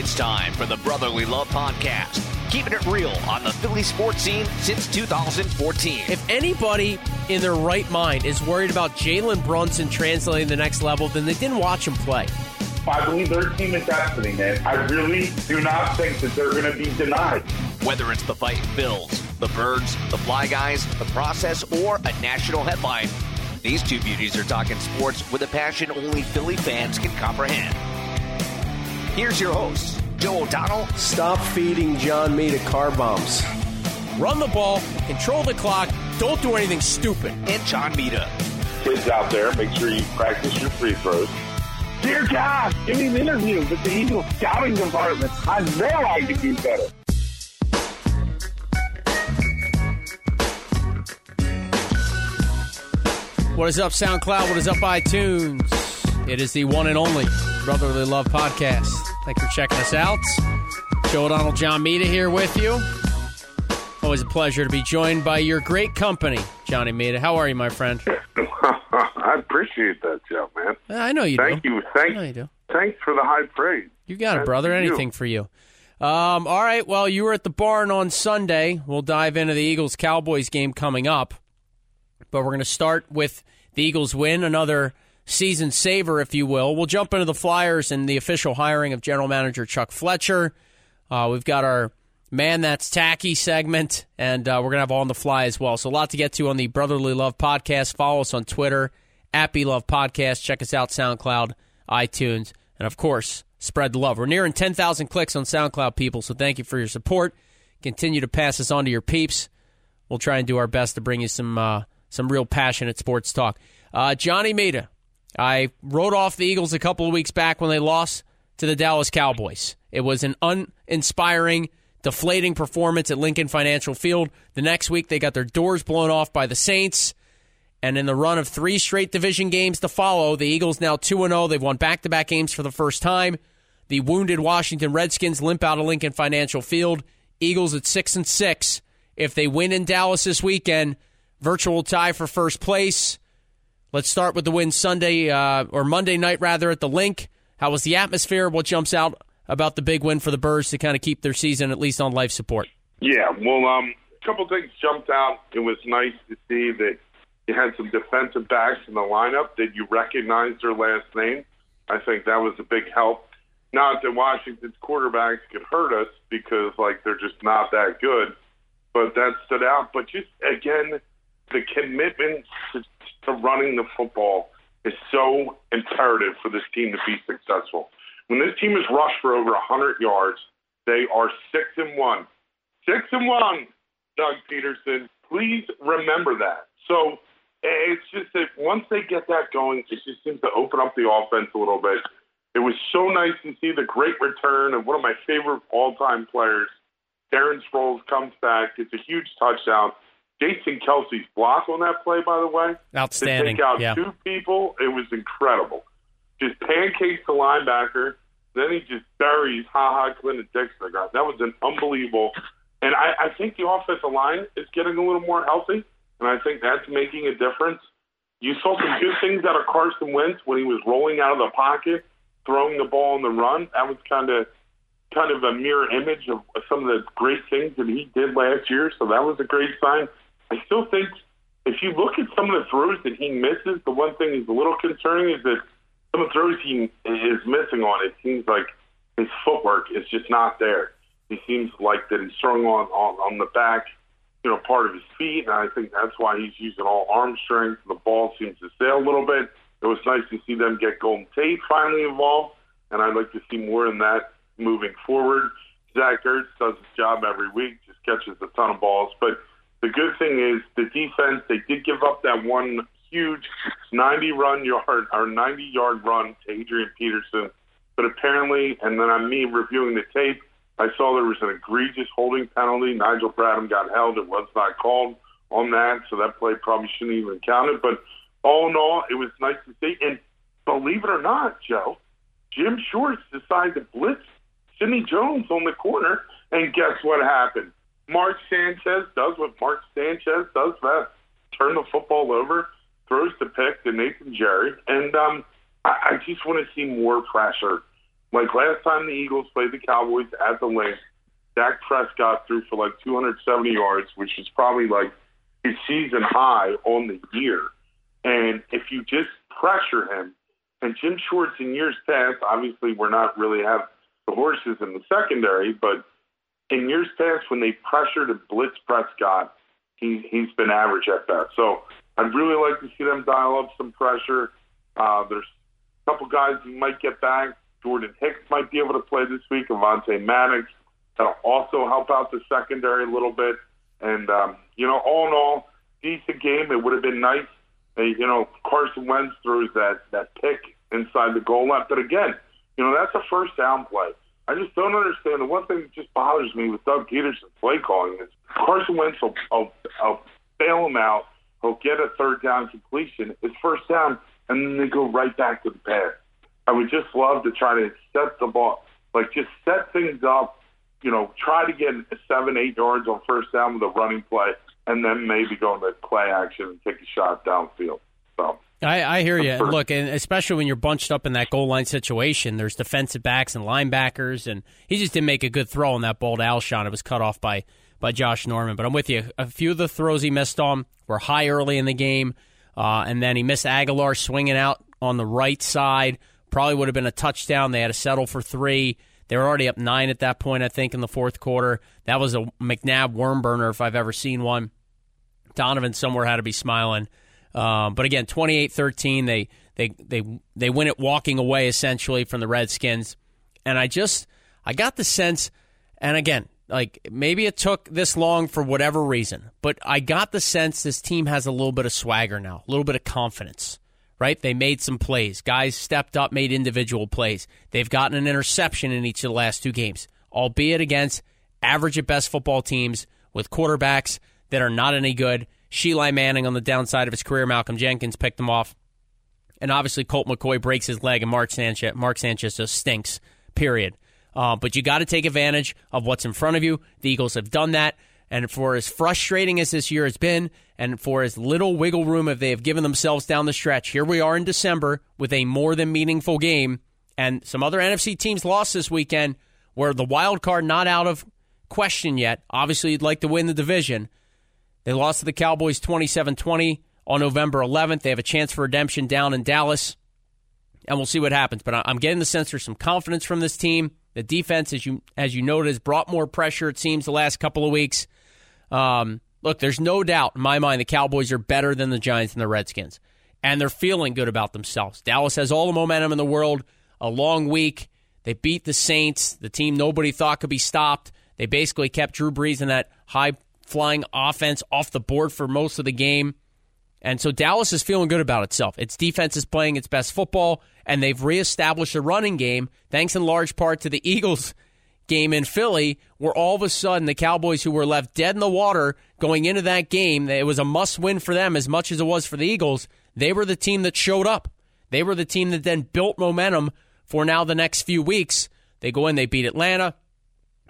It's time for the Brotherly Love Podcast, keeping it real on the Philly sports scene since 2014. If anybody in their right mind is worried about Jalen Brunson translating the next level, then they didn't watch him play. I believe their team is destiny, man. I really do not think that they're going to be denied. Whether it's the fight Bills, the Birds, the Fly Guys, the process, or a national headline, these two beauties are talking sports with a passion only Philly fans can comprehend. Here's your host, Joe O'Donnell. Stop feeding John Mita car bombs. Run the ball, control the clock, don't do anything stupid. And John Mita. Kids out there, make sure you practice your free throws. Dear God, give me an interview with the Eagles scouting department. I know I can do better. What is up, SoundCloud? What is up, iTunes? It is the one and only Brotherly Love Podcast. Thanks for checking us out. Joe O'Donnell, John Mita here with you. Always a pleasure to be joined by your great company, Johnny Mita. How are you, my friend? I appreciate that, Joe, man. I know you Thank do. you. I Thank know you do. Thanks for the high praise. You got it, That's brother. you. Anything for you. Um, all right. Well, you were at the barn on Sunday. We'll dive into the Eagles Cowboys game coming up. But we're going to start with the Eagles win, another season saver, if you will. We'll jump into the Flyers and the official hiring of general manager Chuck Fletcher. Uh, we've got our Man That's Tacky segment, and uh, we're going to have all on the fly as well. So, a lot to get to on the Brotherly Love podcast. Follow us on Twitter, Be Love Podcast. Check us out, SoundCloud, iTunes, and of course, spread the love. We're nearing 10,000 clicks on SoundCloud, people, so thank you for your support. Continue to pass this on to your peeps. We'll try and do our best to bring you some uh, some real passionate sports talk. Uh, Johnny Mita, I wrote off the Eagles a couple of weeks back when they lost to the Dallas Cowboys. It was an uninspiring, deflating performance at Lincoln Financial Field. The next week, they got their doors blown off by the Saints. And in the run of three straight division games to follow, the Eagles now 2 0. They've won back to back games for the first time. The wounded Washington Redskins limp out of Lincoln Financial Field. Eagles at 6 and 6. If they win in Dallas this weekend, virtual tie for first place. Let's start with the win Sunday uh, or Monday night rather at the Linc. How was the atmosphere? What jumps out about the big win for the Birds to kind of keep their season at least on life support? Yeah, well, um, a couple things jumped out. It was nice to see that you had some defensive backs in the lineup that you recognized their last name. I think that was a big help. Not that Washington's quarterbacks could hurt us because like they're just not that good, but that stood out. But just again, the commitment to, running the football is so imperative for this team to be successful. When this team is rushed for over 100 yards, they are six and one. Six and one, Doug Pederson. Please remember that. So it's just that once they get that going, it just seems to open up the offense a little bit. It was so nice to see the great return of one of my favorite all-time players, Darren Sproles, comes back. It's a huge touchdown. Jason Kelce's block on that play, by the way, Outstanding. to take out yeah. two people, it was incredible. Just pancakes the linebacker, then he just buries Ha Ha Clinton Dixon. That was an unbelievable. And I, I think the offensive line is getting a little more healthy, and I think that's making a difference. You saw some good things out of Carson Wentz when he was rolling out of the pocket, throwing the ball on the run. That was kind of kind of a mirror image of some of the great things that he did last year. So that was a great sign. I still think if you look at some of the throws that he misses, the one thing is a little concerning is that some of the throws he is missing on. It seems like his footwork is just not there. He seems like that he's throwing on on, on the back, you know, part of his feet, and I think that's why he's using all arm strength. The ball seems to sail a little bit. It was nice to see them get Golden Tate finally involved, and I'd like to see more in that moving forward. Zach Ertz does his job every week, just catches a ton of balls. But the good thing is the defense, they did give up that one huge 90 run yard or 90 yard run to Adrian Peterson. But apparently, and then on me reviewing the tape, I saw there was an egregious holding penalty. Nigel Bradham got held. It was not called on that, so that play probably shouldn't even count it. But all in all, it was nice to see. And believe it or not, Joe, Jim Schwartz decided to blitz Sidney Jones on the corner, and guess what happened? Mark Sanchez does what Mark Sanchez does best: turn the football over, throws the pick to Nathan Gerry, and um, I, I just want to see more pressure. Like last time the Eagles played the Cowboys at the Linc, Dak Prescott threw for like 270 yards, which is probably like his season high on the year. And if you just pressure him, and Jim Schwartz in years past, obviously we're not really have the horses in the secondary, but in years past when they pressured and blitz Prescott, he he's been average at best. So I'd really like to see them dial up some pressure. Uh, there's a couple guys who might get back. Jordan Hicks might be able to play this week. Avonte Maddox. That'll also help out the secondary a little bit. And um, you know, all in all, decent game. It would have been nice. Hey, you know, Carson Wentz throws that that pick inside the goal line, but again, you know, that's a first down play. I just don't understand. The one thing that just bothers me with Doug Pederson's play calling is Carson Wentz will, will, will bail him out. He'll get a third down completion. It's first down, and then they go right back to the pass. I would just love to try to set the ball, like just set things up. You know, try to get seven, eight yards on first down with a running play, and then maybe go into play action and take a shot downfield. So. I, I hear you. Look, and especially when you're bunched up in that goal line situation, there's defensive backs and linebackers, and he just didn't make a good throw on that ball to Alshon. It was cut off by by Josh Norman. But I'm with you. A few of the throws he missed on were high early in the game, uh, and then he missed Agholor swinging out on the right side. Probably would have been a touchdown. They had to settle for three. They were already up nine at that point, I think, in the fourth quarter. That was a McNabb worm burner if I've ever seen one. Donovan somewhere had to be smiling. Um, but again, 28-13, they they they they win it walking away essentially from the Redskins. And I just I got the sense and again, like maybe it took this long for whatever reason, but I got the sense this team has a little bit of swagger now, a little bit of confidence. Right? They made some plays. Guys stepped up, made individual plays. They've gotten an interception in each of the last two games, albeit against average at best football teams with quarterbacks that are not any good Sheeli Manning on the downside of his career. Malcolm Jenkins picked him off. And obviously, Colt McCoy breaks his leg, and Mark Sanchez, Mark Sanchez just stinks, period. Uh, but you got to take advantage of what's in front of you. The Eagles have done that. And for as frustrating as this year has been, and for as little wiggle room as they have given themselves down the stretch, here we are in December with a more than meaningful game. And some other NFC teams lost this weekend where the wild card not out of question yet. Obviously, you'd like to win the division. They lost to the Cowboys 27 20 on November 11th. They have a chance for redemption down in Dallas, and we'll see what happens. But I'm getting the sense there's some confidence from this team. The defense, as you as you noted, has brought more pressure. It seems the last couple of weeks. Um, look, there's no doubt in my mind the Cowboys are better than the Giants and the Redskins, and they're feeling good about themselves. Dallas has all the momentum in the world. A long week. They beat the Saints, the team nobody thought could be stopped. They basically kept Drew Brees in that high flying offense off the board for most of the game. And so Dallas is feeling good about itself. Its defense is playing its best football, and they've reestablished a running game, thanks in large part to the Eagles game in Philly, where all of a sudden the Cowboys, who were left dead in the water going into that game, it was a must win for them as much as it was for the Eagles. They were the team that showed up. They were the team that then built momentum for now the next few weeks. They go in, they beat Atlanta,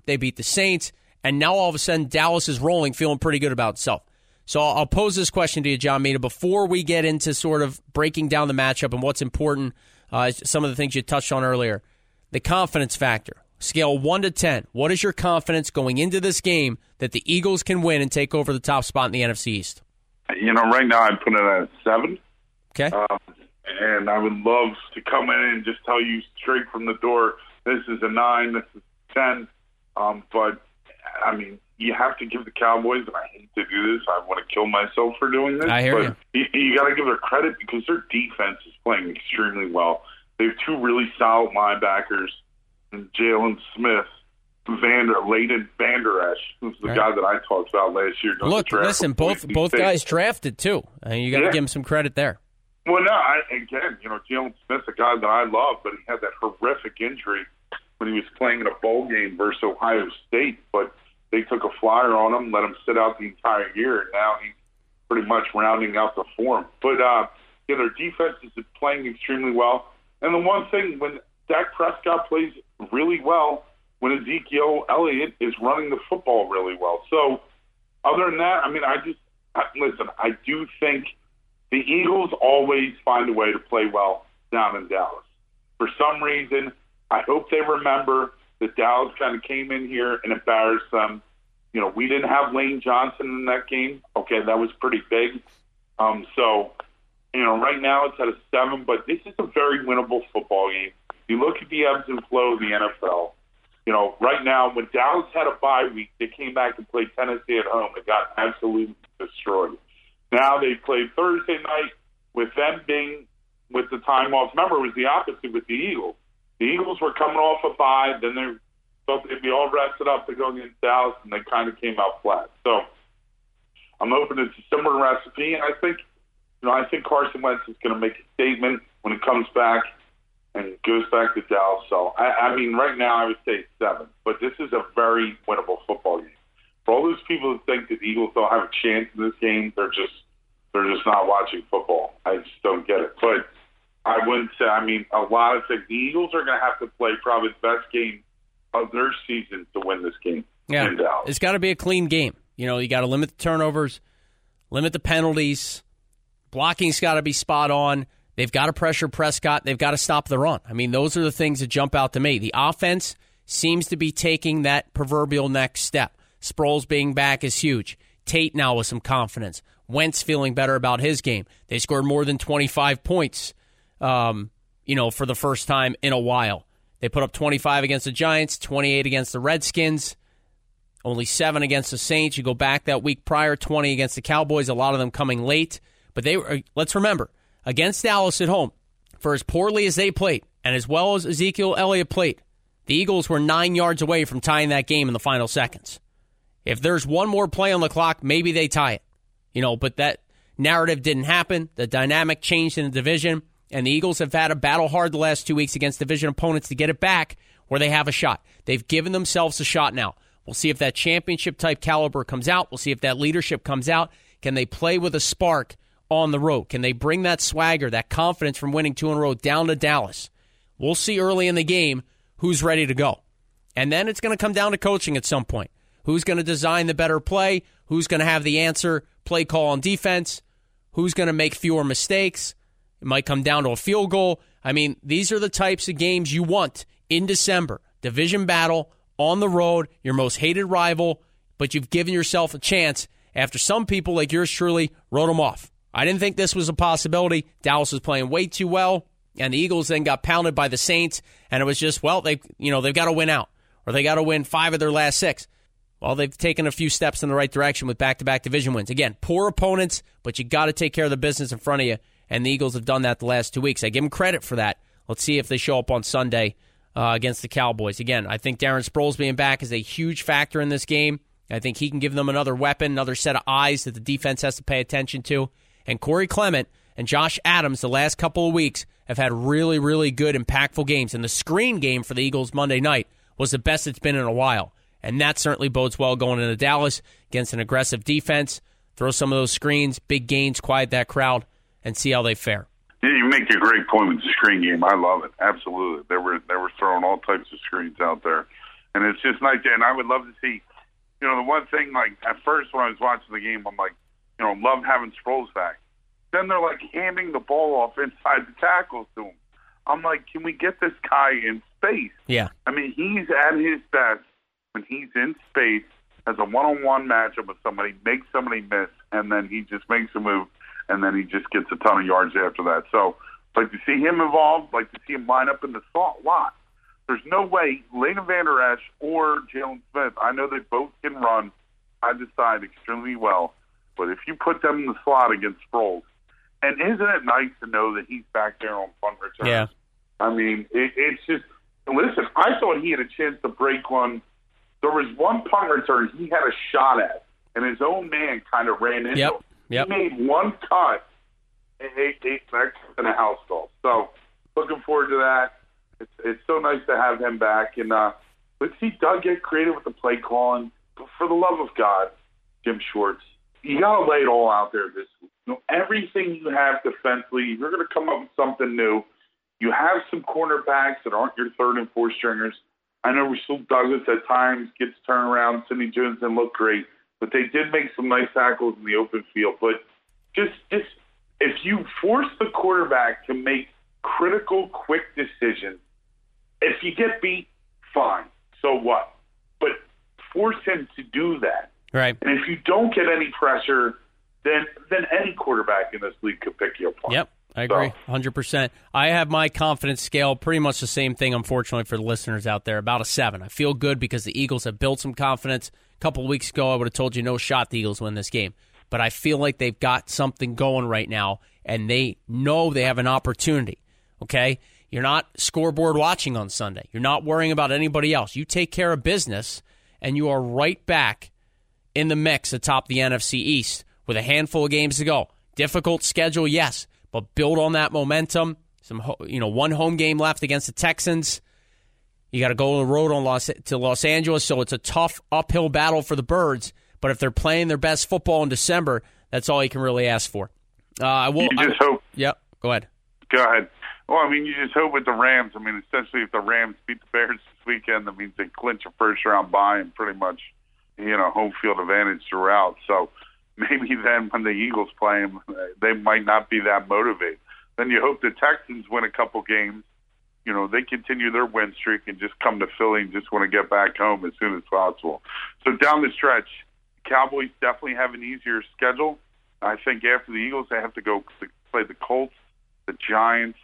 they beat the Saints, and now all of a sudden Dallas is rolling, feeling pretty good about itself. So I'll pose this question to you, John Mita, before we get into sort of breaking down the matchup and what's important, uh, some of the things you touched on earlier. The confidence factor, scale 1 to 10. What is your confidence going into this game that the Eagles can win and take over the top spot in the NFC East? You know, right now I'd put it at 7. Okay. Um, and I would love to come in and just tell you straight from the door this is a 9, this is 10. Um, but I mean, you have to give the Cowboys, and I hate to do this. I want to kill myself for doing this. I hear but you. You, you got to give their credit because their defense is playing extremely well. They have two really solid linebackers, and Jaylon Smith, Vander Leighton Vander Esch, who's the right. guy that I talked about last year. Look, listen, both both State. guys drafted too. I mean, you got to yeah. give them some credit there. Well, no, I, again, you know, Jaylon Smith's a guy that I love, but he had that horrific injury when he was playing in a bowl game versus Ohio State, but they took a flyer on him, let him sit out the entire year, and now he's pretty much rounding out the form. But uh, yeah, their defense is playing extremely well. And the one thing when Dak Prescott plays really well, when Ezekiel Elliott is running the football really well. So other than that, I mean, I just I, listen. I do think the Eagles always find a way to play well down in Dallas. For some reason, I hope they remember that Dallas kind of came in here and embarrassed them. You know, we didn't have Lane Johnson in that game. Okay, that was pretty big. Um, so, you know, right now it's at a seven, but this is a very winnable football game. You look at the ebbs and flow of the NFL. You know, right now when Dallas had a bye week, they came back and played Tennessee at home and got absolutely destroyed. Now they played Thursday night with them being with the time off. Remember, it was the opposite with the Eagles. The Eagles were coming off a bye, then they thought they'd be all rested up to go against Dallas, and they kind of came out flat. So I'm hoping it's a similar recipe, and I think, you know, I think Carson Wentz is going to make a statement when it comes back and goes back to Dallas. So I, I mean, right now I would say seven, but this is a very winnable football game. For all those people who think that the Eagles don't have a chance in this game, they're just they're just not watching football. I just don't get it. But I wouldn't say. I mean, a lot of things. The Eagles are going to have to play probably the best game of their season to win this game. Yeah, it's got to be a clean game. You know, you got to limit the turnovers, limit the penalties. Blocking's got to be spot on. They've got to pressure Prescott. They've got to stop the run. I mean, those are the things that jump out to me. The offense seems to be taking that proverbial next step. Sproles being back is huge. Tate now with some confidence. Wentz feeling better about his game. They scored more than 25 points, um, you know, for the first time in a while. They put up 25 against the Giants, 28 against the Redskins, only seven against the Saints. You go back that week prior, 20 against the Cowboys, a lot of them coming late. But they were, let's remember, against Dallas at home, for as poorly as they played and as well as Ezekiel Elliott played, the Eagles were nine yards away from tying that game in the final seconds. If there's one more play on the clock, maybe they tie it. You know, but that narrative didn't happen. The dynamic changed in the division, and the Eagles have had a battle hard the last two weeks against division opponents to get it back where they have a shot. They've given themselves a shot now. We'll see if that championship type caliber comes out. We'll see if that leadership comes out. Can they play with a spark on the road? Can they bring that swagger, that confidence from winning two in a row down to Dallas? We'll see early in the game who's ready to go. And then it's going to come down to coaching at some point. Who's going to design the better play? Who's going to have the answer play call on defense? Who's going to make fewer mistakes? It might come down to a field goal. I mean, these are the types of games you want in December. Division battle on the road, your most hated rival, but you've given yourself a chance after some people like yours truly wrote them off. I didn't think this was a possibility. Dallas was playing way too well, and the Eagles then got pounded by the Saints, and it was just, well, they you know, they've got to win out or they got to win 5 of their last 6. Well, they've taken a few steps in the right direction with back to back division wins. Again, poor opponents, but you got to take care of the business in front of you. And the Eagles have done that the last two weeks. I give them credit for that. Let's see if they show up on Sunday uh, against the Cowboys. Again, I think Darren Sproles being back is a huge factor in this game. I think he can give them another weapon, another set of eyes that the defense has to pay attention to. And Corey Clement and Josh Adams, the last couple of weeks, have had really, really good, impactful games. And the screen game for the Eagles Monday night was the best it's been in a while. And that certainly bodes well going into Dallas against an aggressive defense. Throw some of those screens, big gains, quiet that crowd, and see how they fare. Yeah, you make a great point with the screen game. I love it. Absolutely. They were they were throwing all types of screens out there. And it's just nice and I would love to see you know, the one thing like at first when I was watching the game I'm like, you know, love having Sproles back. Then they're like handing the ball off inside the tackles to him. I'm like, can we get this guy in space? Yeah. I mean, he's at his best when he's in space, has a one-on-one matchup with somebody, makes somebody miss, and then he just makes a move, and then he just gets a ton of yards after that. So, like to see him evolve, like to see him line up in the slot lot. There's no way Leighton Vander Esch or Jaylon Smith. I know they both can run. I decide extremely well, but if you put them in the slot against Sproles, and isn't it nice to know that he's back there on punt returns? Yeah. I mean, it, it's just listen. I thought he had a chance to break one there was one punt return he had a shot at, and his own man kind of ran into yep. him. Yep. He made one cut, and eight, eight in a house call. So looking forward to that. It's, it's so nice to have him back, and uh, let's see Doug get creative with the play calling. But for the love of God, Jim Schwartz, you got to lay it all out there this week. You know, everything you have defensively, you're going to come up with something new. You have some cornerbacks that aren't your third and fourth stringers. I know Rasul Douglas at times gets turned around. Sidney Jones didn't look great, but they did make some nice tackles in the open field. But just, just if you force the quarterback to make critical, quick decisions, if you get beat, fine. So what? But force him to do that. Right. And if you don't get any pressure, then then any quarterback in this league could pick you apart. Yep. I agree, hundred percent. I have my confidence scale pretty much the same thing. Unfortunately for the listeners out there, about a seven. I feel good because the Eagles have built some confidence. A couple weeks ago, I would have told you no shot the Eagles win this game, but I feel like they've got something going right now, and they know they have an opportunity. Okay, you're not scoreboard watching on Sunday. You're not worrying about anybody else. You take care of business, and you are right back in the mix atop the NFC East with a handful of games to go. Difficult schedule, yes but build on that momentum. Some, you know, one home game left against the Texans. You got to go on the road on Los, to Los Angeles, so it's a tough uphill battle for the Birds. But if they're playing their best football in December, that's all you can really ask for. Uh, I will. You just I, hope. Yep. Go ahead. Go ahead. Well, I mean, you just hope with the Rams. I mean, essentially, if the Rams beat the Bears this weekend, that means they clinch a first round bye and pretty much, you know, home field advantage throughout. So maybe then when the Eagles play them, they might not be that motivated. Then you hope the Texans win a couple games. You know, they continue their win streak and just come to Philly and just want to get back home as soon as possible. So down the stretch, Cowboys definitely have an easier schedule. I think after the Eagles, they have to go play the Colts, the Giants,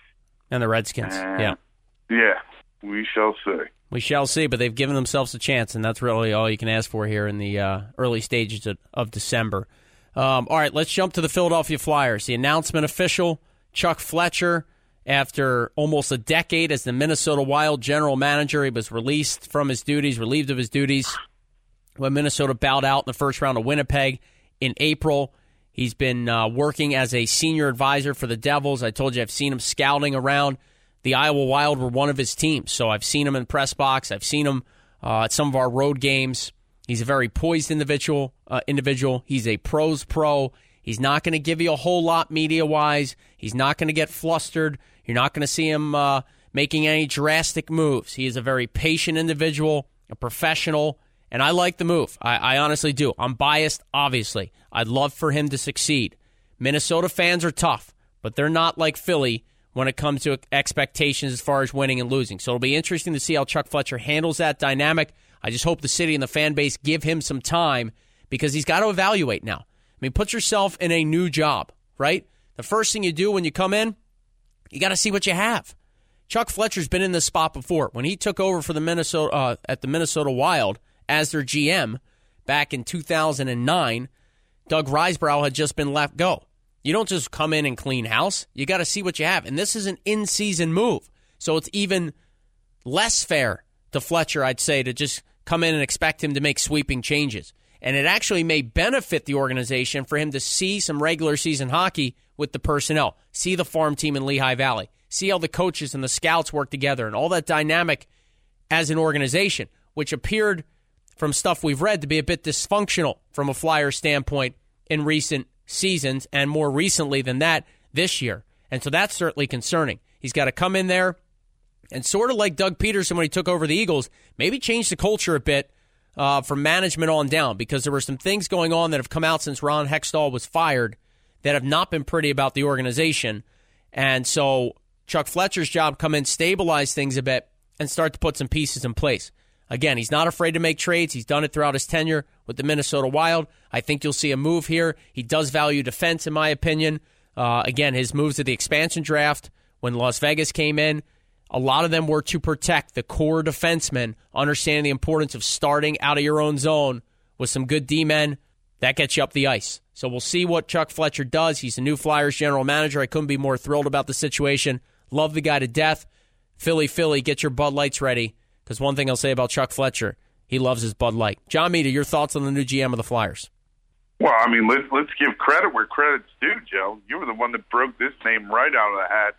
and the Redskins. And, yeah, yeah, we shall see. We shall see, but they've given themselves a chance, and that's really all you can ask for here in the uh, early stages of, of December. Um, all right, let's jump to the Philadelphia Flyers. The announcement official, Chuck Fletcher, after almost a decade as the Minnesota Wild general manager, he was released from his duties, relieved of his duties when Minnesota bowed out in the first round of Winnipeg in April. He's been uh, working as a senior advisor for the Devils. I told you I've seen him scouting around. The Iowa Wild were one of his teams, so I've seen him in press box. I've seen him uh, at some of our road games. He's a very poised individual. Uh, individual. He's a pros pro. He's not going to give you a whole lot media wise. He's not going to get flustered. You're not going to see him uh, making any drastic moves. He is a very patient individual, a professional, and I like the move. I, I honestly do. I'm biased, obviously. I'd love for him to succeed. Minnesota fans are tough, but they're not like Philly when it comes to expectations as far as winning and losing. So it'll be interesting to see how Chuck Fletcher handles that dynamic. I just hope the city and the fan base give him some time because he's got to evaluate now. I mean, put yourself in a new job, right? The first thing you do when you come in, you got to see what you have. Chuck Fletcher's been in this spot before. When he took over for the Minnesota uh, at the Minnesota Wild as their GM back in 2009, Doug Risebrough had just been let go. You don't just come in and clean house. You got to see what you have. And this is an in-season move. So it's even less fair to Fletcher, I'd say, to just come in and expect him to make sweeping changes. And it actually may benefit the organization for him to see some regular season hockey with the personnel, see the farm team in Lehigh Valley, see how the coaches and the scouts work together and all that dynamic as an organization, which appeared from stuff we've read to be a bit dysfunctional from a Flyer standpoint in recent seasons, and more recently than that, this year. And so that's certainly concerning. He's got to come in there and sort of like Doug Pederson when he took over the Eagles, maybe change the culture a bit uh, from management on down because there were some things going on that have come out since Ron Hextall was fired that have not been pretty about the organization. And so Chuck Fletcher's job come in, stabilize things a bit, and start to put some pieces in place. Again, he's not afraid to make trades. He's done it throughout his tenure with the Minnesota Wild. I think you'll see a move here. He does value defense, in my opinion. Uh, again, his moves at the expansion draft when Las Vegas came in a lot of them were to protect the core defensemen, understanding the importance of starting out of your own zone with some good D men. That gets you up the ice. So we'll see what Chuck Fletcher does. He's the new Flyers general manager. I couldn't be more thrilled about the situation. Love the guy to death. Philly, Philly, get your Bud Lights ready. Because one thing I'll say about Chuck Fletcher, he loves his Bud Light. John Mita, your thoughts on the new GM of the Flyers? Well, I mean, let's let's give credit where credit's due, Joe. You were the one that broke this name right out of the hat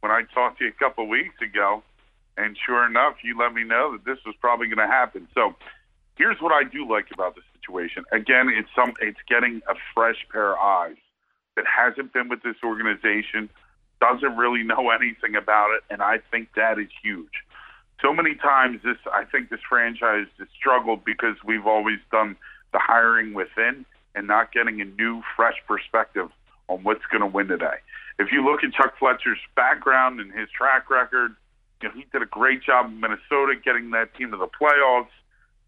when I talked to you a couple of weeks ago, and sure enough, you let me know that this was probably going to happen. So here's what I do like about the situation. Again, it's some it's getting a fresh pair of eyes that hasn't been with this organization, doesn't really know anything about it, and I think that is huge. So many times this I think this franchise has struggled because we've always done the hiring within and not getting a new fresh perspective on what's going to win today if you look at Chuck Fletcher's background and his track record, you know, he did a great job in Minnesota getting that team to the playoffs.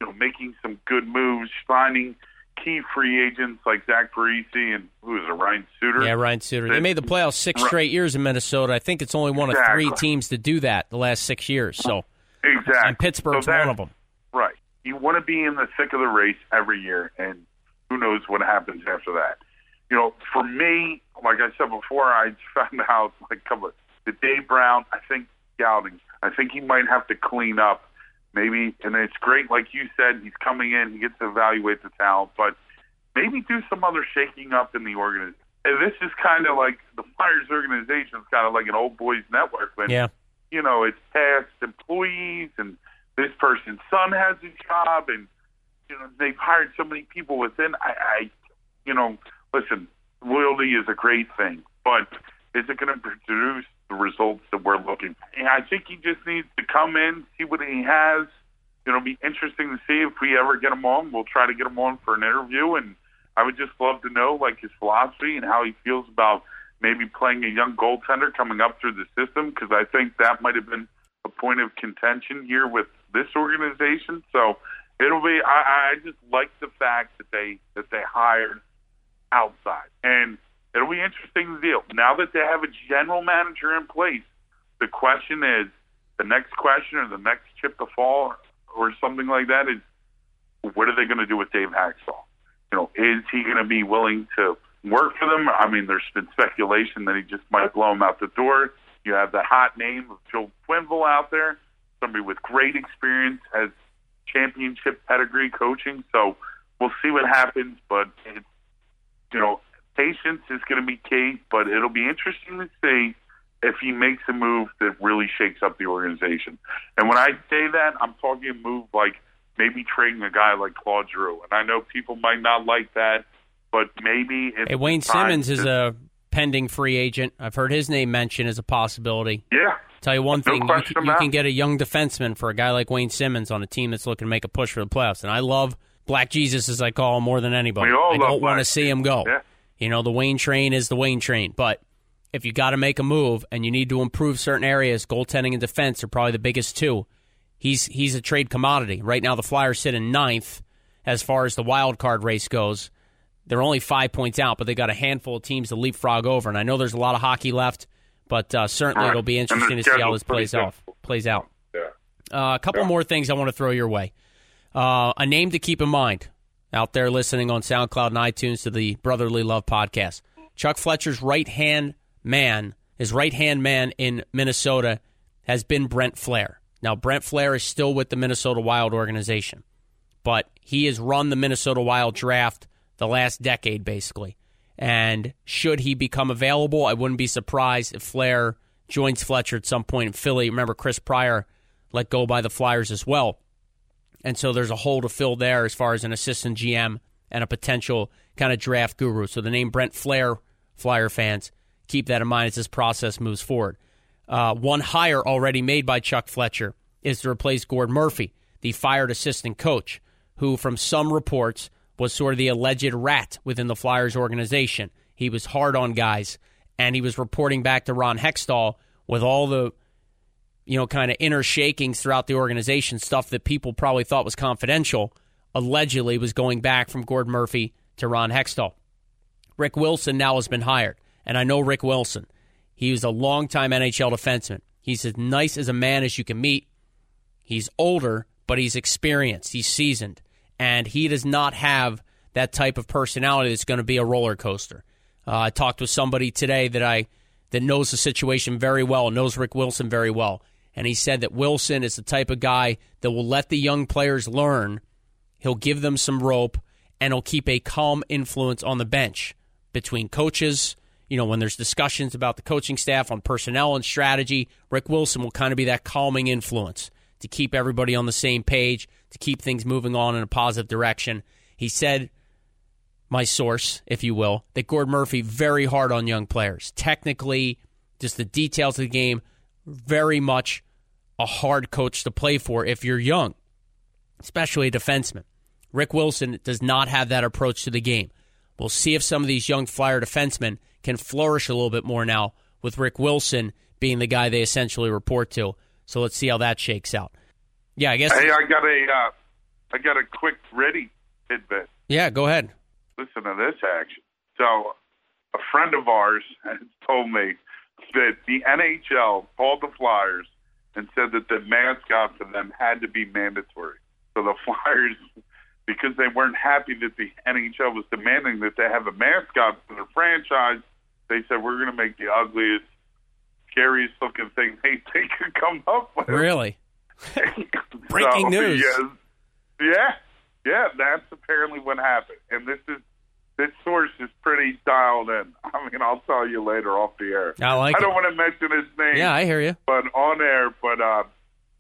You know, making some good moves, finding key free agents like Zach Parise and who is it, Ryan Suter? Yeah, Ryan Suter. They made the playoffs six straight years in Minnesota. I think it's only one exactly. of three teams to do that the last six years. So exactly, and Pittsburgh's so one of them. Right. You want to be in the thick of the race every year, and who knows what happens after that. You know, for me, like I said before, I found out like a couple of, the Dave Brown. I think scouting. I think he might have to clean up maybe, and it's great, like you said, he's coming in, he gets to evaluate the talent, but maybe do some other shaking up in the organization. And this is kind of like the Flyers organization is kind of like an old boys network. When, yeah. You know, it's past employees, and this person's son has a job, and you know they've hired so many people within. I, I you know, listen, loyalty is a great thing, but is it going to produce the results that we're looking for? And I think he just needs to come in, see what he has. It'll be interesting to see if we ever get him on. We'll try to get him on for an interview, and I would just love to know like his philosophy and how he feels about maybe playing a young goaltender coming up through the system because I think that might have been a point of contention here with this organization. So it'll be. I, I just like the fact that they that they hired outside, and it'll be interesting to deal. Now that they have a general manager in place, the question is the next question or the next chip to fall or something like that is what are they going to do with Dave Hakstol? You know, is he going to be willing to work for them? I mean, there's been speculation that he just might blow him out the door. You have the hot name of Joe Quenneville out there, somebody with great experience, has championship pedigree coaching. So we'll see what happens, but it's, you know, patience is going to be key. But it'll be interesting to see if he makes a move that really shakes up the organization. And when I say that, I'm talking a move like maybe trading a guy like Claude Giroux. And I know people might not like that, but maybe hey, Wayne Simmonds is a pending free agent. I've heard his name mentioned as a possibility. Yeah. Tell you one thing, you, can, you can get a young defenseman for a guy like Wayne Simmonds on a team that's looking to make a push for the playoffs. And I love Black Jesus, as I call him, more than anybody. I don't want to see him go. Yeah. You know, the Wayne train is the Wayne train, but if you got to make a move and you need to improve certain areas, goaltending and defense are probably the biggest two. He's he's a trade commodity. Right now, the Flyers sit in ninth as far as the wild card race goes. They're only five points out, but they got a handful of teams to leapfrog over. And I know there's a lot of hockey left, but uh, certainly it'll be interesting to see how this plays off plays out. Yeah. Uh, a couple yeah. more things I want to throw your way. Uh, a name to keep in mind out there listening on SoundCloud and iTunes to the Brotherly Love podcast. Chuck Fletcher's right hand man, his right hand man in Minnesota, has been Brent Flahr. Now, Brent Flahr is still with the Minnesota Wild organization, but he has run the Minnesota Wild draft the last decade, basically. And should he become available, I wouldn't be surprised if Flahr joins Fletcher at some point in Philly. Remember, Chris Pryor let go by the Flyers as well. And so there's a hole to fill there as far as an assistant GM and a potential kind of draft guru. So the name Brent Flahr, Flyer fans, keep that in mind as this process moves forward. Uh, one hire already made by Chuck Fletcher is to replace Gord Murphy, the fired assistant coach, who, from some reports, was sort of the alleged rat within the Flyers organization. He was hard on guys, and he was reporting back to Ron Hextall with all the, you know, kind of inner shakings throughout the organization, stuff that people probably thought was confidential, allegedly was going back from Gord Murphy to Ron Hextall. Rick Wilson now has been hired. And I know Rick Wilson. He was a longtime NHL defenseman. He's as nice as a man as you can meet. He's older, but he's experienced. He's seasoned. And he does not have that type of personality that's going to be a roller coaster. Uh, I talked with somebody today that I that knows the situation very well, knows Rick Wilson very well, and he said that Wilson is the type of guy that will let the young players learn. He'll give them some rope, and he'll keep a calm influence on the bench between coaches, you know, when there's discussions about the coaching staff on personnel and strategy, Rick Wilson will kind of be that calming influence to keep everybody on the same page, to keep things moving on in a positive direction. He said, my source, if you will, that Gord Murphy very hard on young players. Technically, just the details of the game, very much a hard coach to play for if you're young, especially a defenseman. Rick Wilson does not have that approach to the game. We'll see if some of these young flyer defensemen can flourish a little bit more now with Rick Wilson being the guy they essentially report to. So let's see how that shakes out. Yeah, I guess. Hey, I got a, uh, I got a quick ready tidbit. Yeah, go ahead. Listen to this action. So, a friend of ours has told me that the NHL called the Flyers and said that the mascot for them had to be mandatory. So the Flyers, because they weren't happy that the NHL was demanding that they have a mascot for their franchise, they said we're going to make the ugliest, scariest looking thing they, they could come up with. Really? Breaking So, news. yes. Yeah, yeah, that's apparently what happened. And this is this source is pretty dialed in. I mean, I'll tell you later off the air. I like I don't it. want to mention his name. Yeah, I hear you. but on air. But uh,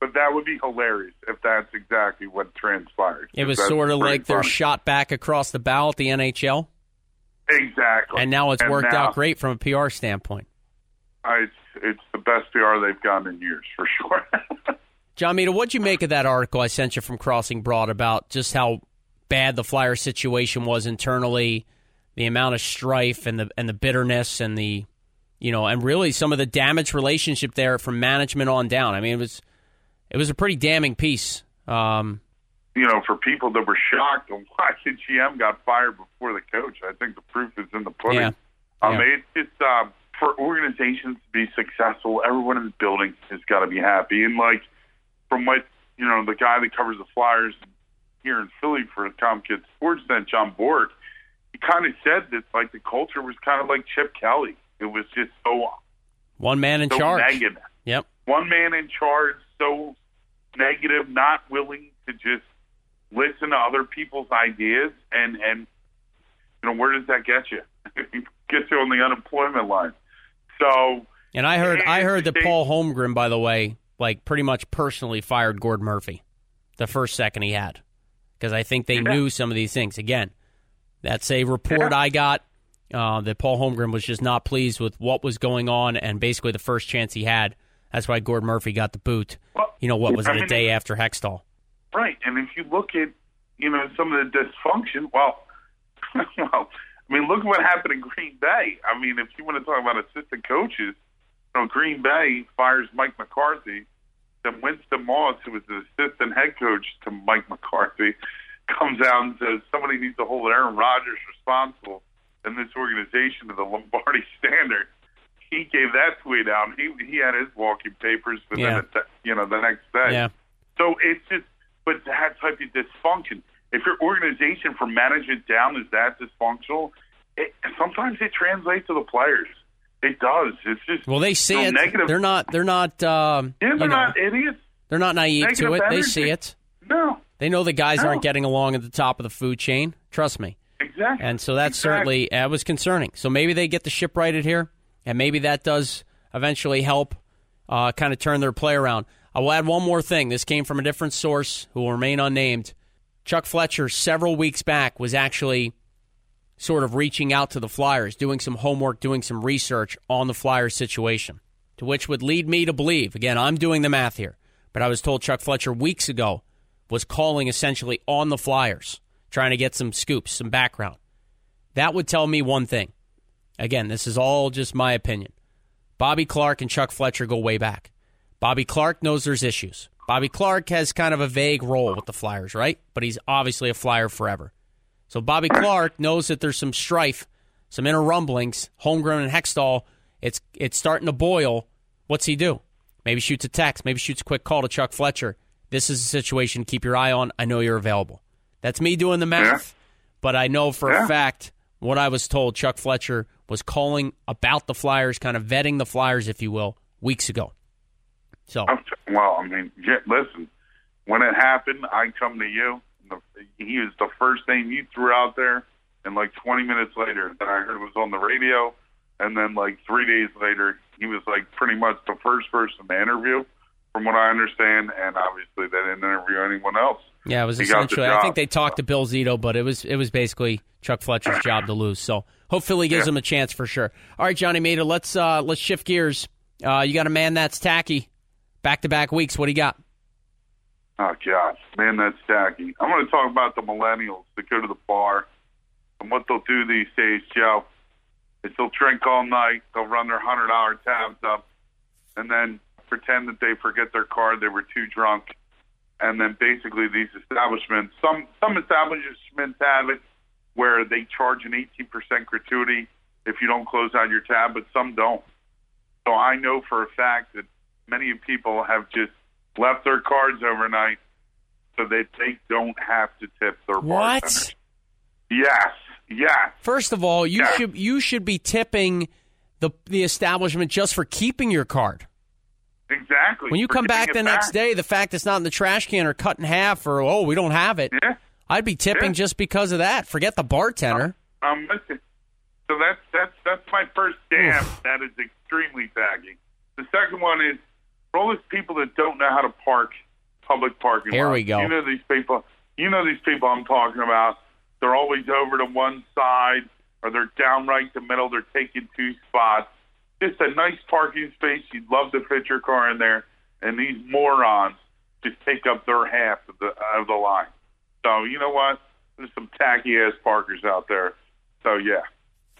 but that would be hilarious if that's exactly what transpired. It was sort of like they're shot back across the bow at the NHL, exactly. and now it's worked now, out great from a PR standpoint. uh, It's it's the best PR they've gotten in years for sure. John Mita, what'd you make of that article I sent you from Crossing Broad about just how bad the Flyer situation was internally, the amount of strife and the and the bitterness and the you know, and really some of the damaged relationship there from management on down. I mean, it was it was a pretty damning piece. Um, you know, for people that were shocked on why the GM got fired before the coach, I think the proof is in the pudding. Yeah. Um, Yeah. It's just um, for organizations to be successful, everyone in the building has got to be happy. And like from what you know, the guy that covers the Flyers here in Philly for Tom Kidd Sportsnet, John Boruk, he kind of said that like the culture was kind of like Chip Kelly. It was just so one man in so charge. negative Yep. one man in charge, so negative, not willing to just listen to other people's ideas, and and you know where does that get you? It gets you on the unemployment line. So And I heard I heard that Paul Holmgren, by the way, like pretty much personally fired Gord Murphy the first second he had because I think they knew some of these things. Again, that's a report Yeah. I got uh, that Paul Holmgren was just not pleased with what was going on, and basically the first chance he had, that's why Gord Murphy got the boot. Well, You know what was I it a day after Hextall? right, and if you look at you know some of the dysfunction, well, well, I mean, look what happened in Green Bay. I mean, if you want to talk about assistant coaches, you know, Green Bay fires Mike McCarthy. Then Winston Moss, who was the assistant head coach to Mike McCarthy, comes out and says somebody needs to hold Aaron Rodgers responsible in this organization to the Lombardi standard. He gave that tweet out. He he had his walking papers within Yeah. te- you know the next day. Yeah. So it's just, but that type of dysfunction. If your organization from management down is that dysfunctional, it, sometimes it translates to the players. It does. It's just Well, they see so it. Negative. They're not. They're not. Um, yeah, they're know, not idiots. they're not naive to negative it. They see it. No, They know the guys No. aren't getting along at the top of the food chain. Trust me. exactly. And so that Exactly. certainly that was concerning. So maybe they get the ship righted here, and maybe that does eventually help uh, kind of turn their play around. I will add one more thing. This came from a different source who will remain unnamed. Chuck Fletcher, several weeks back, was actually sort of reaching out to the Flyers, doing some homework, doing some research on the Flyers situation, to which would lead me to believe again, I'm doing the math here, but I was told Chuck Fletcher weeks ago was calling essentially on the Flyers, trying to get some scoops, some background. That would tell me one thing. Again, this is all just my opinion. Bobby Clarke and Chuck Fletcher go way back. Bobby Clarke knows there's issues. Bobby Clarke has kind of a vague role with the Flyers, right? But he's obviously a Flyer forever. So Bobby Clarke knows that there's some strife, some inner rumblings. Holmgren and Hextall, it's it's starting to boil. What's he do? Maybe shoots a text. Maybe shoots a quick call to Chuck Fletcher. This is a situation. To keep your eye on. I know you're available. That's me doing the math, but I know for a fact what I was told. Chuck Fletcher was calling about the Flyers, kind of vetting the Flyers, if you will, weeks ago. So well, I mean, yeah, listen. When it happened, I come to you. The, he was the first name you threw out there, and like 20 minutes later, that I heard it was on the radio, and then like three days later, he was like pretty much the first person to interview, from what I understand, and obviously they didn't interview anyone else. Yeah, it was He essentially. I think they talked to Bill Zito, but it was it was basically Chuck Fletcher's job to lose. So hopefully, he gives Yeah. him a chance for sure. All right, Johnny Maida, let's uh, let's shift gears. Uh, you got a man that's tacky, back to back weeks. What do you got? Oh gosh, man, that's tacky. I'm going to talk about the millennials that go to the bar and what they'll do these days, Joe. Is they'll drink all night, they'll run their hundred dollar tabs up, and then pretend that they forget their card, they were too drunk, and then basically these establishments, some some establishments have it where they charge an 18% gratuity if you don't close out your tab, but some don't. So I know for a fact that many people have just left their cards overnight so that they don't have to tip their What? Yes, yes. First of all, you Yeah. should you should be tipping the the establishment just for keeping your card. Exactly. When you come back the next day, the fact it's not in the trash can or cut in half or oh we don't have it, Yeah, I'd be tipping Yeah. just because of that. Forget the bartender. I'm listening. So that's that's that's my first damn. That is extremely tacky. The second one is for all these people that don't know how to park public parking Here lots. we go. You know these people. You know these people I'm talking about. They're always over to one side, or they're downright the middle. They're taking two spots. Just a nice parking space. You'd love to fit your car in there, and these morons just take up their half of the of the line. So you know what? There's some tacky ass parkers out there. So yeah,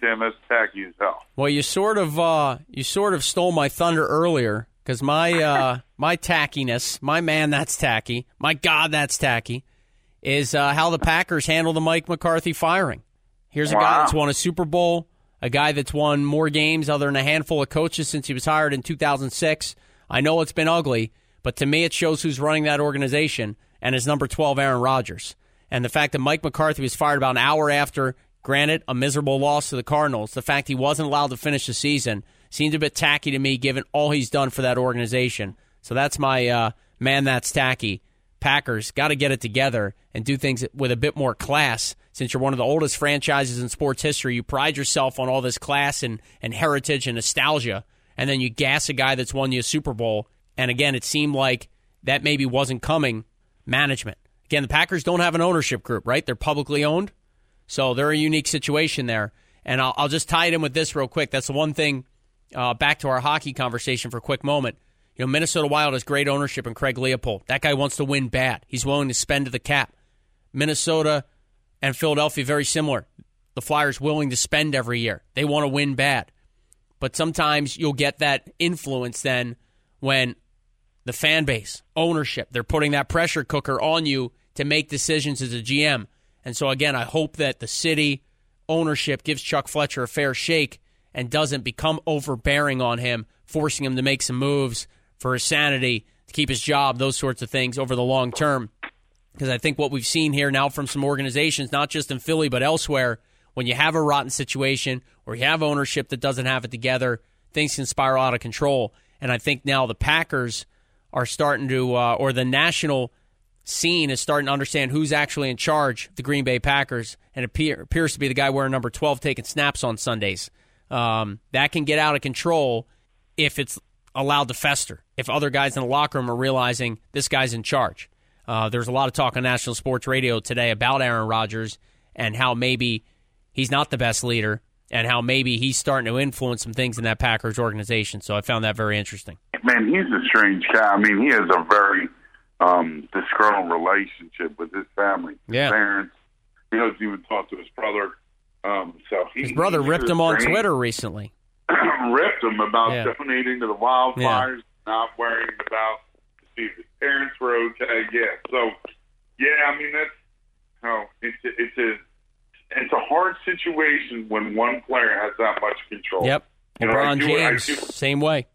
damn, that's tacky as hell. Well, you sort of uh, you sort of stole my thunder earlier because my uh, my tackiness, my man, that's tacky. My God, that's tacky. Is uh, how the Packers handle the Mike McCarthy firing. Here's a guy that's won a Super Bowl, a guy that's won more games other than a handful of coaches since he was hired in 2006. I know it's been ugly, but to me, it shows who's running that organization and is number 12, Aaron Rodgers. And the fact that Mike McCarthy was fired about an hour after, granted, a miserable loss to the Cardinals, the fact he wasn't allowed to finish the season seemed a bit tacky to me given all he's done for that organization. So that's my uh, man that's tacky. Packers got to get it together and do things with a bit more class. Since you're one of the oldest franchises in sports history, you pride yourself on all this class and, and heritage and nostalgia, and then you gas a guy that's won you a Super Bowl. And again, it seemed like that maybe wasn't coming. Management. Again, the Packers don't have an ownership group, right? They're publicly owned. So they're a unique situation there. And I'll, I'll just tie it in with this real quick. That's the one thing, uh, back to our hockey conversation for a quick moment. You know, Minnesota Wild has great ownership in Craig Leipold. That guy wants to win bad. He's willing to spend to the cap. Minnesota and Philadelphia, very similar. The Flyers willing to spend every year. They want to win bad. But sometimes you'll get that influence then when the fan base, ownership, they're putting that pressure cooker on you to make decisions as a GM. And so, again, I hope that the city ownership gives Chuck Fletcher a fair shake and doesn't become overbearing on him, forcing him to make some moves for his sanity, to keep his job, those sorts of things over the long term. Because I think what we've seen here now from some organizations, not just in Philly, but elsewhere, when you have a rotten situation or you have ownership that doesn't have it together, things can spiral out of control. And I think now the Packers are starting to, uh, or the national scene is starting to understand who's actually in charge the Green Bay Packers, and appear, appears to be the guy wearing number 12 taking snaps on Sundays. Um, that can get out of control if it's allowed to fester, if other guys in the locker room are realizing this guy's in charge. Uh, there's a lot of talk on national sports radio today about Aaron Rodgers and how maybe he's not the best leader and how maybe he's starting to influence some things in that Packers organization. So I found that very interesting. Man, he's a strange guy. I mean, he has a very um, disgruntled relationship with his family, his Yeah. parents. He doesn't even talk to his brother. Um, so he, His brother ripped him on. Twitter recently. ripped him about Yeah. donating to the wildfires, not worrying about to see if his parents were okay. Yeah, so yeah, I mean that's no, it's a, it's a it's a hard situation when one player has that much control. Yep. You know, LeBron James, do- same way.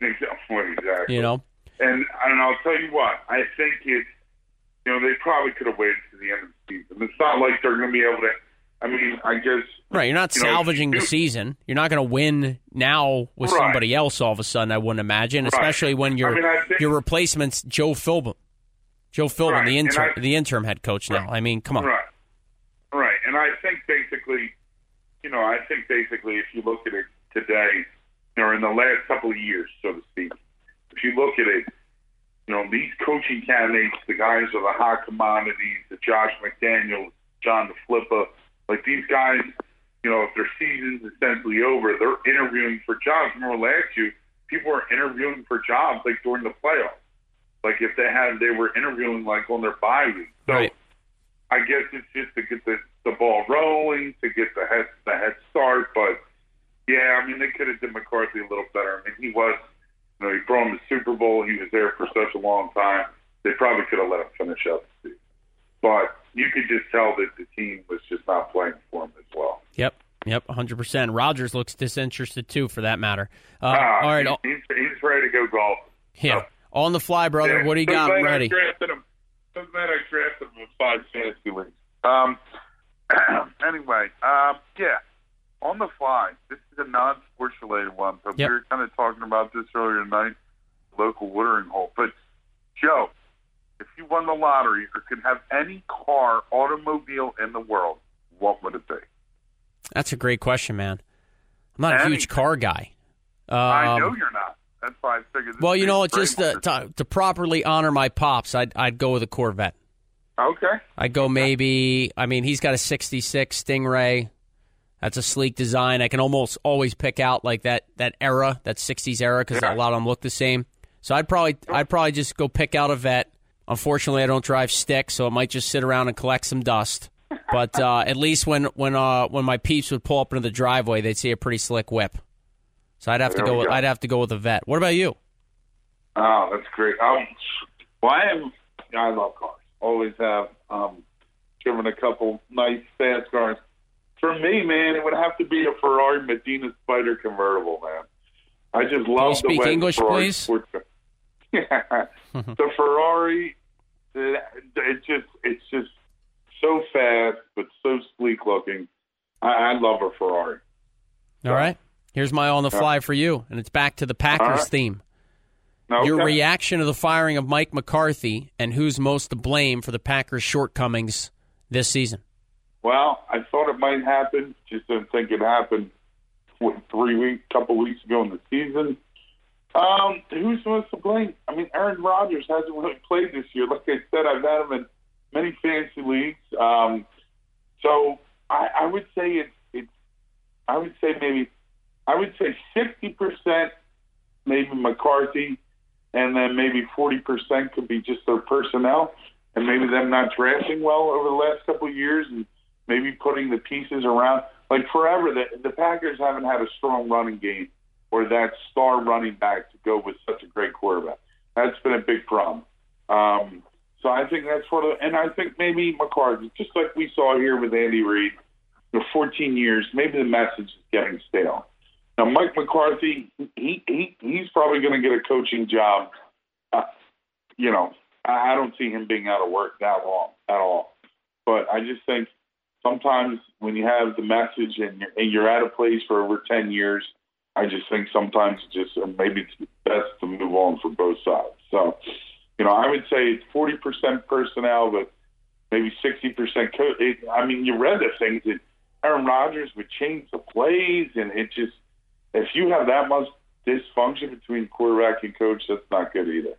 Exactly. exactly. You know, And and I'll tell you what, I think it's you know they probably could have waited to the end of the season. It's not like they're going to be able to. I mean, I guess right? You're not you know, salvaging the season. You're not going to win now with Right. somebody else. All of a sudden, I wouldn't imagine, Right. especially when your I mean, think- your replacement's Joe Philbin. Joe Philbin, Right, the interim, I- the interim head coach now. I mean, come on. Right. Right. And I think basically, you know, I think basically if you look at it today, or in the last couple of years, so to speak, if you look at it, you know, these coaching candidates, the guys are the hot commodities, the Josh McDaniels, John DeFilippo, like these guys, you know, if their season's essentially over, they're interviewing for jobs. Remember last year, people were interviewing for jobs like during the playoffs. Like if they had, they were interviewing like on their bye week. So Right. I guess it's just to get the, the ball rolling, to get the head the head start. But yeah, I mean they could have done McCarthy a little better. I mean he was You know, he brought him the Super Bowl. He was there for such a long time. They probably could have let him finish up. But you could just tell that the team was just not playing for him as well. Yep. Yep, 100%. Rodgers looks disinterested too, for that matter. Uh, Ah, all right. he's, he's, ready to go golf. yeah. On the fly, brother. Yeah, What do you got ready? So glad I drafted him in five fantasy leagues. Um, anyway, um, yeah, on the fly. This is a non-sports related one, but Yep. we were kind of talking about this earlier tonight. Local watering hole, but Joe, if you won the lottery or could have any car, automobile in the world, what would it be? That's a great question, man. I'm not a huge car guy. Um, I know you're not. That's why I figured. Well, you know, it's just to, to, to properly honor my pops, I'd, I'd go with a Corvette. okay. I'd go maybe, I mean, he's got a 66 Stingray. That's a sleek design. I can almost always pick out like that, that era, that 60s era, because Yeah. a lot of them look the same. So I'd probably I'd probably just go pick out a vet. Unfortunately, I don't drive stick, so it might just sit around and collect some dust. But uh, at least when when uh, when my peeps would pull up into the driveway, they'd see a pretty slick whip. So I'd have to go. With, go. I'd have to go with a vet. What about you? Oh, that's great. Um, well, I am. I love cars. Always have. Um, driven a couple nice fast cars. For me, man, it would have to be a Ferrari Modena Spider convertible, man. I just love the speak way English, Ferrari please? sports car- Yeah, Mm-hmm. the Ferrari. It, it just it's just so fast, but so sleek looking. I, I love a Ferrari. All right. Here's my on the fly for you, and it's back to the Packers right. theme. Okay. Your reaction to the firing of Mike McCarthy, and who's most to blame for the Packers' shortcomings this season? Well, I thought it might happen. Just didn't think it happened. What, three weeks, couple weeks ago in the season. Um, who's supposed to blame? I mean, Aaron Rodgers hasn't really played this year. Like I said, I've had him in many fantasy leagues. Um, so I, I would say it's it's. I would say maybe, I would say sixty percent maybe McCarthy, and then maybe forty percent could be just their personnel, and maybe them not drafting well over the last couple of years, and maybe putting the pieces around. Like forever, the, the Packers haven't had a strong running game or that star running back to go with such a great quarterback. That's been a big problem. Um, so I think that's what, and I think maybe McCarthy, just like we saw here with Andy Reid, for 14 years, maybe the message is getting stale. Now, Mike McCarthy, he, he he's probably going to get a coaching job. Uh, you know, I, I don't see him being out of work that long at all. But I just think sometimes when you have the message and you're, and you're at a place for over 10 years, I just think sometimes it's just uh, maybe it's best to move on for both sides. So, you know, I would say it's 40% personnel, but maybe 60% coach. It, I mean, you read the things that Aaron Rodgers would change the plays, and it just, if you have that much dysfunction between quarterback and coach, that's not good either.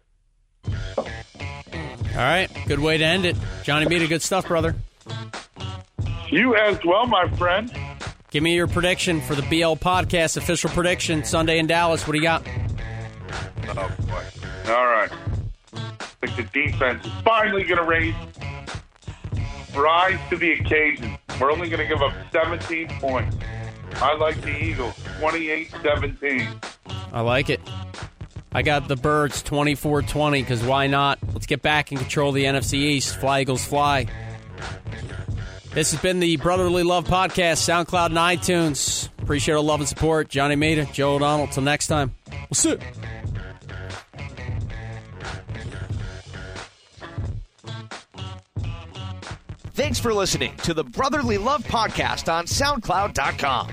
All right, good way to end it. Johnny Mita, good stuff, brother. You as well, my friend. Give me your prediction for the BL podcast official prediction Sunday in Dallas. What do you got? Oh, boy. All right. I think the defense is finally going to raise, rise to the occasion. We're only going to give up 17 points. I like the Eagles, 28 17. I like it. I got the Birds 24 20 because why not? Let's get back and control the NFC East. Fly, Eagles, fly. This has been the Brotherly Love Podcast, SoundCloud and iTunes. Appreciate all love and support. Johnny Mita, Joe O'Donnell. Till next time. We'll see. Thanks for listening to the Brotherly Love Podcast on SoundCloud.com.